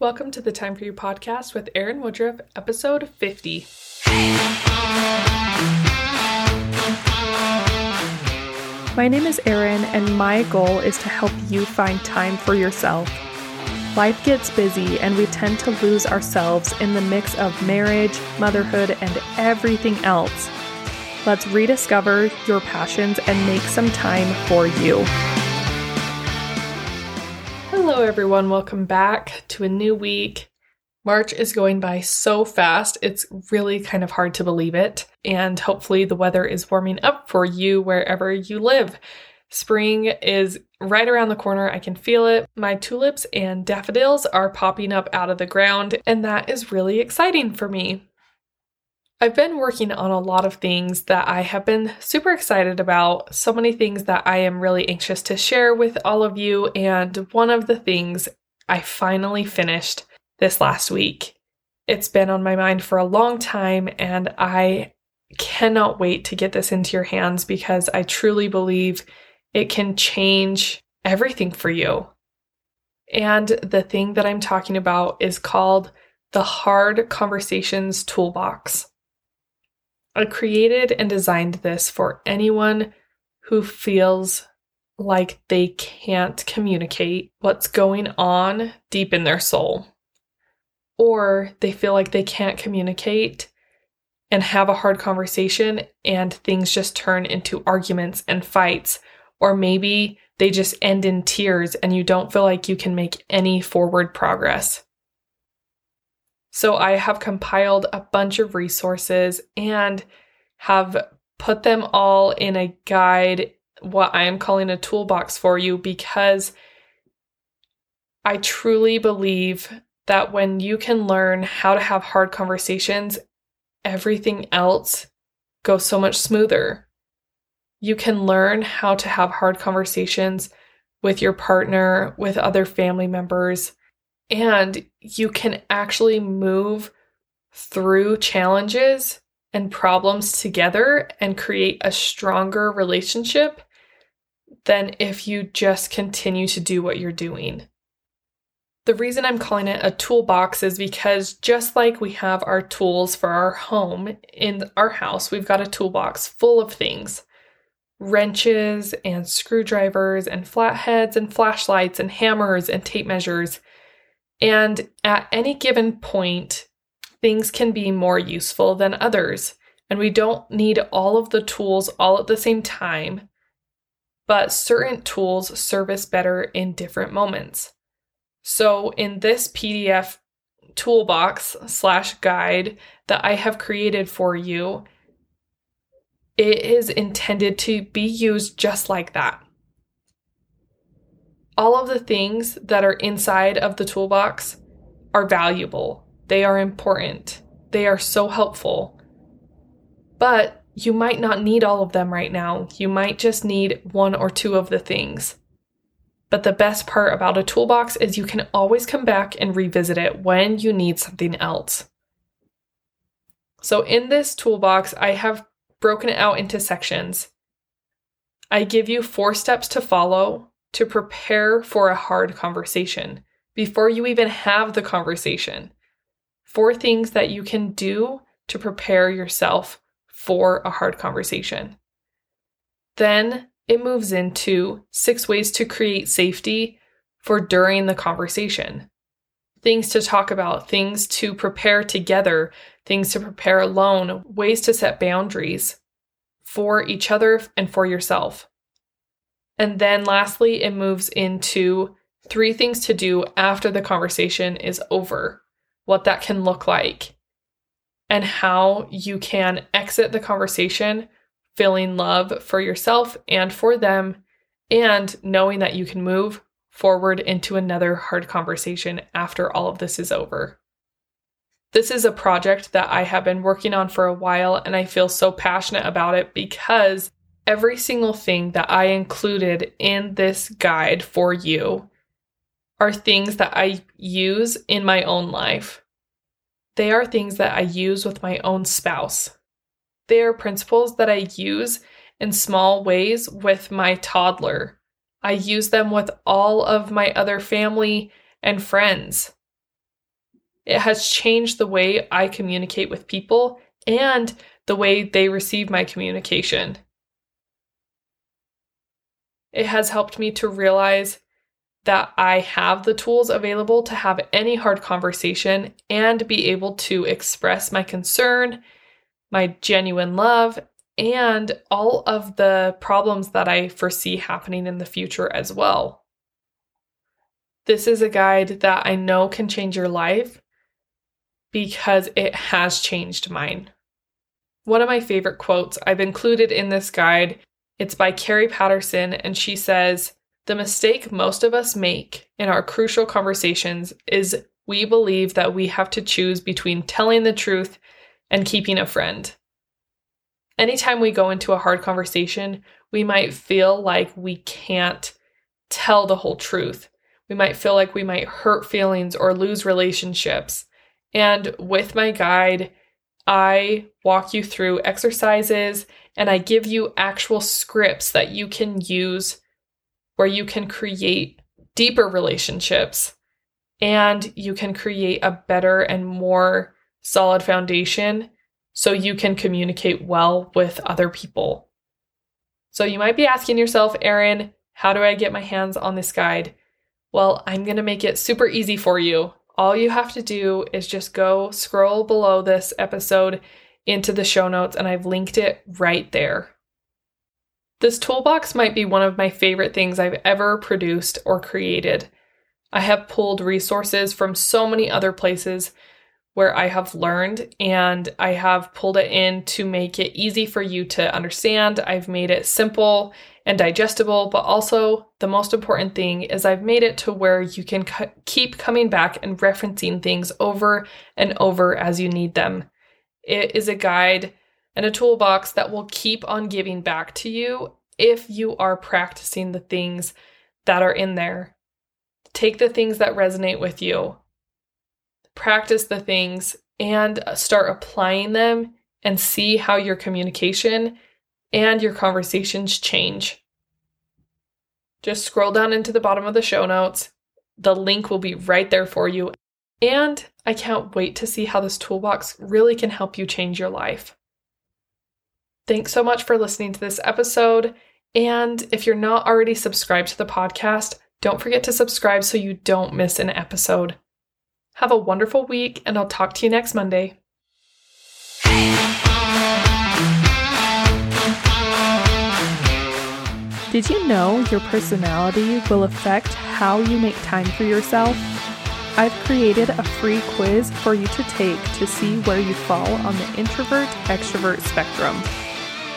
Welcome to the Time for You podcast with Erin Woodruff, episode 50. My name is Erin, and my goal is to help you find time for yourself. Life gets busy, and we tend to lose ourselves in the mix of marriage, motherhood, and everything else. Let's rediscover your passions and make some time for you. Everyone. Welcome back to a new week. March is going by so fast, it's really kind of hard to believe it. And hopefully, the weather is warming up for you wherever you live. Spring is right around the corner. I can feel it. My tulips and daffodils are popping up out of the ground, and that is really exciting for me. I've been working on a lot of things that I have been super excited about, so many things that I am really anxious to share with all of you. And one of the things I finally finished this last week. It's been on my mind for a long time, and I cannot wait to get this into your hands because I truly believe it can change everything for you. And the thing that I'm talking about is called the Hard Conversations Toolbox. I created and designed this for anyone who feels like they can't communicate what's going on deep in their soul, or they feel like they can't communicate and have a hard conversation and things just turn into arguments and fights, or maybe they just end in tears and you don't feel like you can make any forward progress. So I have compiled a bunch of resources and have put them all in a guide, what I am calling a toolbox for you, because I truly believe that when you can learn how to have hard conversations, everything else goes so much smoother. You can learn how to have hard conversations with your partner, with other family members, and you can actually move through challenges and problems together and create a stronger relationship than if you just continue to do what you're doing. The reason I'm calling it a toolbox is because just like we have our tools for our home in our house, we've got a toolbox full of things wrenches and screwdrivers and flatheads and flashlights and hammers and tape measures and at any given point, things can be more useful than others. And we don't need all of the tools all at the same time, but certain tools service better in different moments. So, in this PDF toolbox slash guide that I have created for you, it is intended to be used just like that all of the things that are inside of the toolbox are valuable. They are important. They are so helpful. But you might not need all of them right now. You might just need one or two of the things. But the best part about a toolbox is you can always come back and revisit it when you need something else. So, in this toolbox, I have broken it out into sections. I give you four steps to follow to prepare for a hard conversation before you even have the conversation. Four things that you can do to prepare yourself for a hard conversation. Then it moves into six ways to create safety for during the conversation. Things to talk about, things to prepare together, things to prepare alone, ways to set boundaries for each other and for yourself. And then lastly, it moves into three things to do after the conversation is over, what that can look like, and how you can exit the conversation feeling love for yourself and for them, and knowing that you can move forward into another hard conversation after all of this is over. This is a project that I have been working on for a while, and I feel so passionate about it because every single thing that I included in this guide for you are things that I use in my own life. They are things that I use with my own spouse. They are principles that I use in small ways with my toddler. I use them with all of my other family and friends. It has changed the way I communicate with people and the way they receive my communication. It has helped me to realize that I have the tools available to have any hard conversation and be able to express my concern, my genuine love, and all of the problems that I foresee happening in the future as well. This is a guide that I know can change your life because it has changed mine. One of my favorite quotes I've included in this guide, it's by Kerry Patterson and she says, "The mistake most of us make in our crucial conversations is we believe that we have to choose between telling the truth and keeping a friend." Anytime we go into a hard conversation, we might feel like we can't tell the whole truth we might feel like we might hurt feelings or lose relationships. And with my guide, I walk you through exercises and I give you actual scripts that you can use where you can create deeper relationships and you can create a better and more solid foundation so you can communicate well with other people. So you might be asking yourself, Erin, how do I get my hands on this guide? Well, I'm going to make it super easy for you. All you have to do is just go scroll below this episode into the show notes, and I've linked it right there. This toolbox might be one of my favorite things I've ever produced or created. I have pulled resources from so many other places where I have learned and I have pulled it in to make it easy for you to understand. I've made it simple and digestible, but also the most important thing is I've made it to where you can cu- keep coming back and referencing things over and over as you need them. It is a guide and a toolbox that will keep on giving back to you if you are practicing the things that are in there. Take the things that resonate with you, practice the things, and start applying them and see how your communication and your conversations change. Just scroll down into the bottom of the show notes. The link will be right there for you. And I can't wait to see how this toolbox really can help you change your life. Thanks so much for listening to this episode. And if you're not already subscribed to the podcast, don't forget to subscribe so you don't miss an episode. Have a wonderful week, and I'll talk to you next Monday. Did you know your personality will affect how you make time for yourself? I've created a free quiz for you to take to see where you fall on the introvert extrovert spectrum.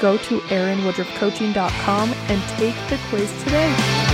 Go to erinwoodruffcoaching.com and take the quiz today.